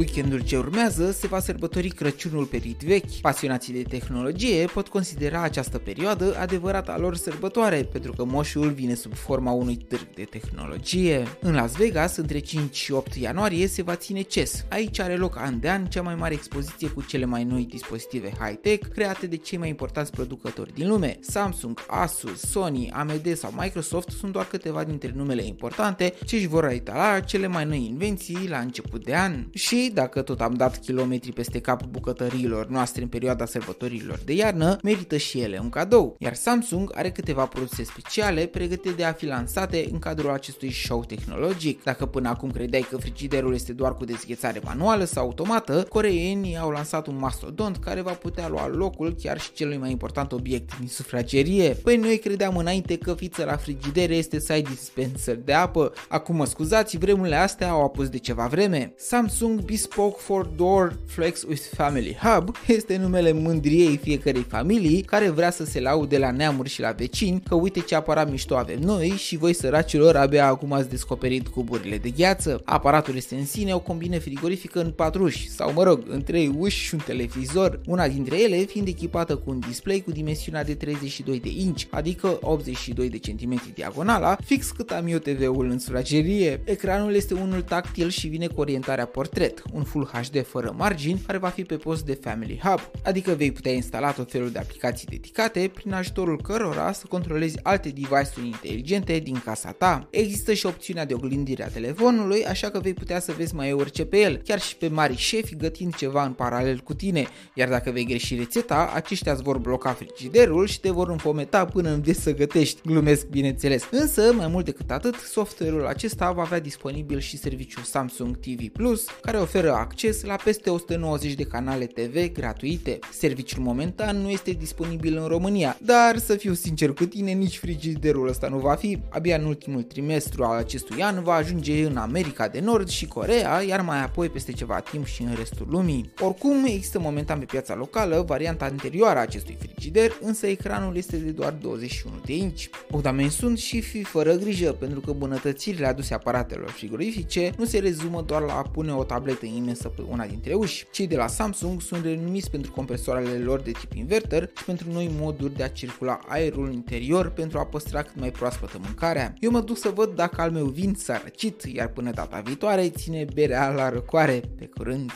Weekendul ce urmează se va sărbători Crăciunul pe rit vechi. Pasionații de tehnologie pot considera această perioadă adevărata lor sărbătoare, pentru că moșul vine sub forma unui târg de tehnologie. În Las Vegas, între 5 și 8 ianuarie, se va ține CES. Aici are loc an de an cea mai mare expoziție cu cele mai noi dispozitive high-tech create de cei mai importanți producători din lume. Samsung, Asus, Sony, AMD sau Microsoft sunt doar câteva dintre numele importante ce își vor retala cele mai noi invenții la început de an. Și dacă tot am dat kilometri peste cap bucătăriilor noastre în perioada sărbătorilor de iarnă, merită și ele un cadou. Iar Samsung are câteva produse speciale pregătite de a fi lansate în cadrul acestui show tehnologic. Dacă până acum credeai că frigiderul este doar cu dezghețare manuală sau automată, coreenii au lansat un mastodont care va putea lua locul chiar și celui mai important obiect din sufragerie. Păi noi credeam înainte că fița la frigidere este să ai dispenser de apă. Acum mă scuzați, vremurile astea au apus de ceva vreme. Samsung Bespoke for Door Flex with Family Hub este numele mândriei fiecarei familii care vrea să se laude la neamuri și la vecini că uite ce aparat mișto avem noi și voi săracilor abia acum ați descoperit cuburile de gheață. Aparatul este în sine o combine frigorifică în patru uși sau mă rog, în trei uși și un televizor, una dintre ele fiind echipată cu un display cu dimensiunea de 32 de inch, adică 82 de cm diagonala, fix cât am eu TV-ul în sufragerie. Ecranul este unul tactil și vine cu orientarea portret, un Full HD fără margini care va fi pe post de Family Hub, adică vei putea instala tot felul de aplicații dedicate prin ajutorul cărora să controlezi alte device-uri inteligente din casa ta. Există și opțiunea de oglindire a telefonului, așa că vei putea să vezi mai orice pe el, chiar și pe mari șefi gătind ceva în paralel cu tine, iar dacă vei greși rețeta, aceștia îți vor bloca frigiderul și te vor înfometa până înveți să gătești, glumesc bineînțeles. Însă, mai mult decât atât, software-ul acesta va avea disponibil și serviciul Samsung TV Plus, care oferă acces la peste 190 de canale TV gratuite. Serviciul momentan nu este disponibil în România, dar să fiu sincer cu tine, nici frigiderul ăsta nu va fi. Abia în ultimul trimestru al acestui an va ajunge în America de Nord și Corea, iar mai apoi peste ceva timp și în restul lumii. Oricum, există momentan pe piața locală varianta anterioară a acestui frigider, însă ecranul este de doar 21 de inch. Oameni sunt și fi fără grijă, pentru că bunătățirile aduse aparatelor frigorifice nu se rezumă doar la a pune o tabletă imensă pe una dintre uși. Cei de la Samsung sunt renumiți pentru compresoarele lor de tip inverter și pentru noi moduri de a circula aerul interior pentru a păstra cât mai proaspătă mâncarea. Eu mă duc să văd dacă al meu vin s-a răcit, iar până data viitoare ține berea la răcoare. Pe curând!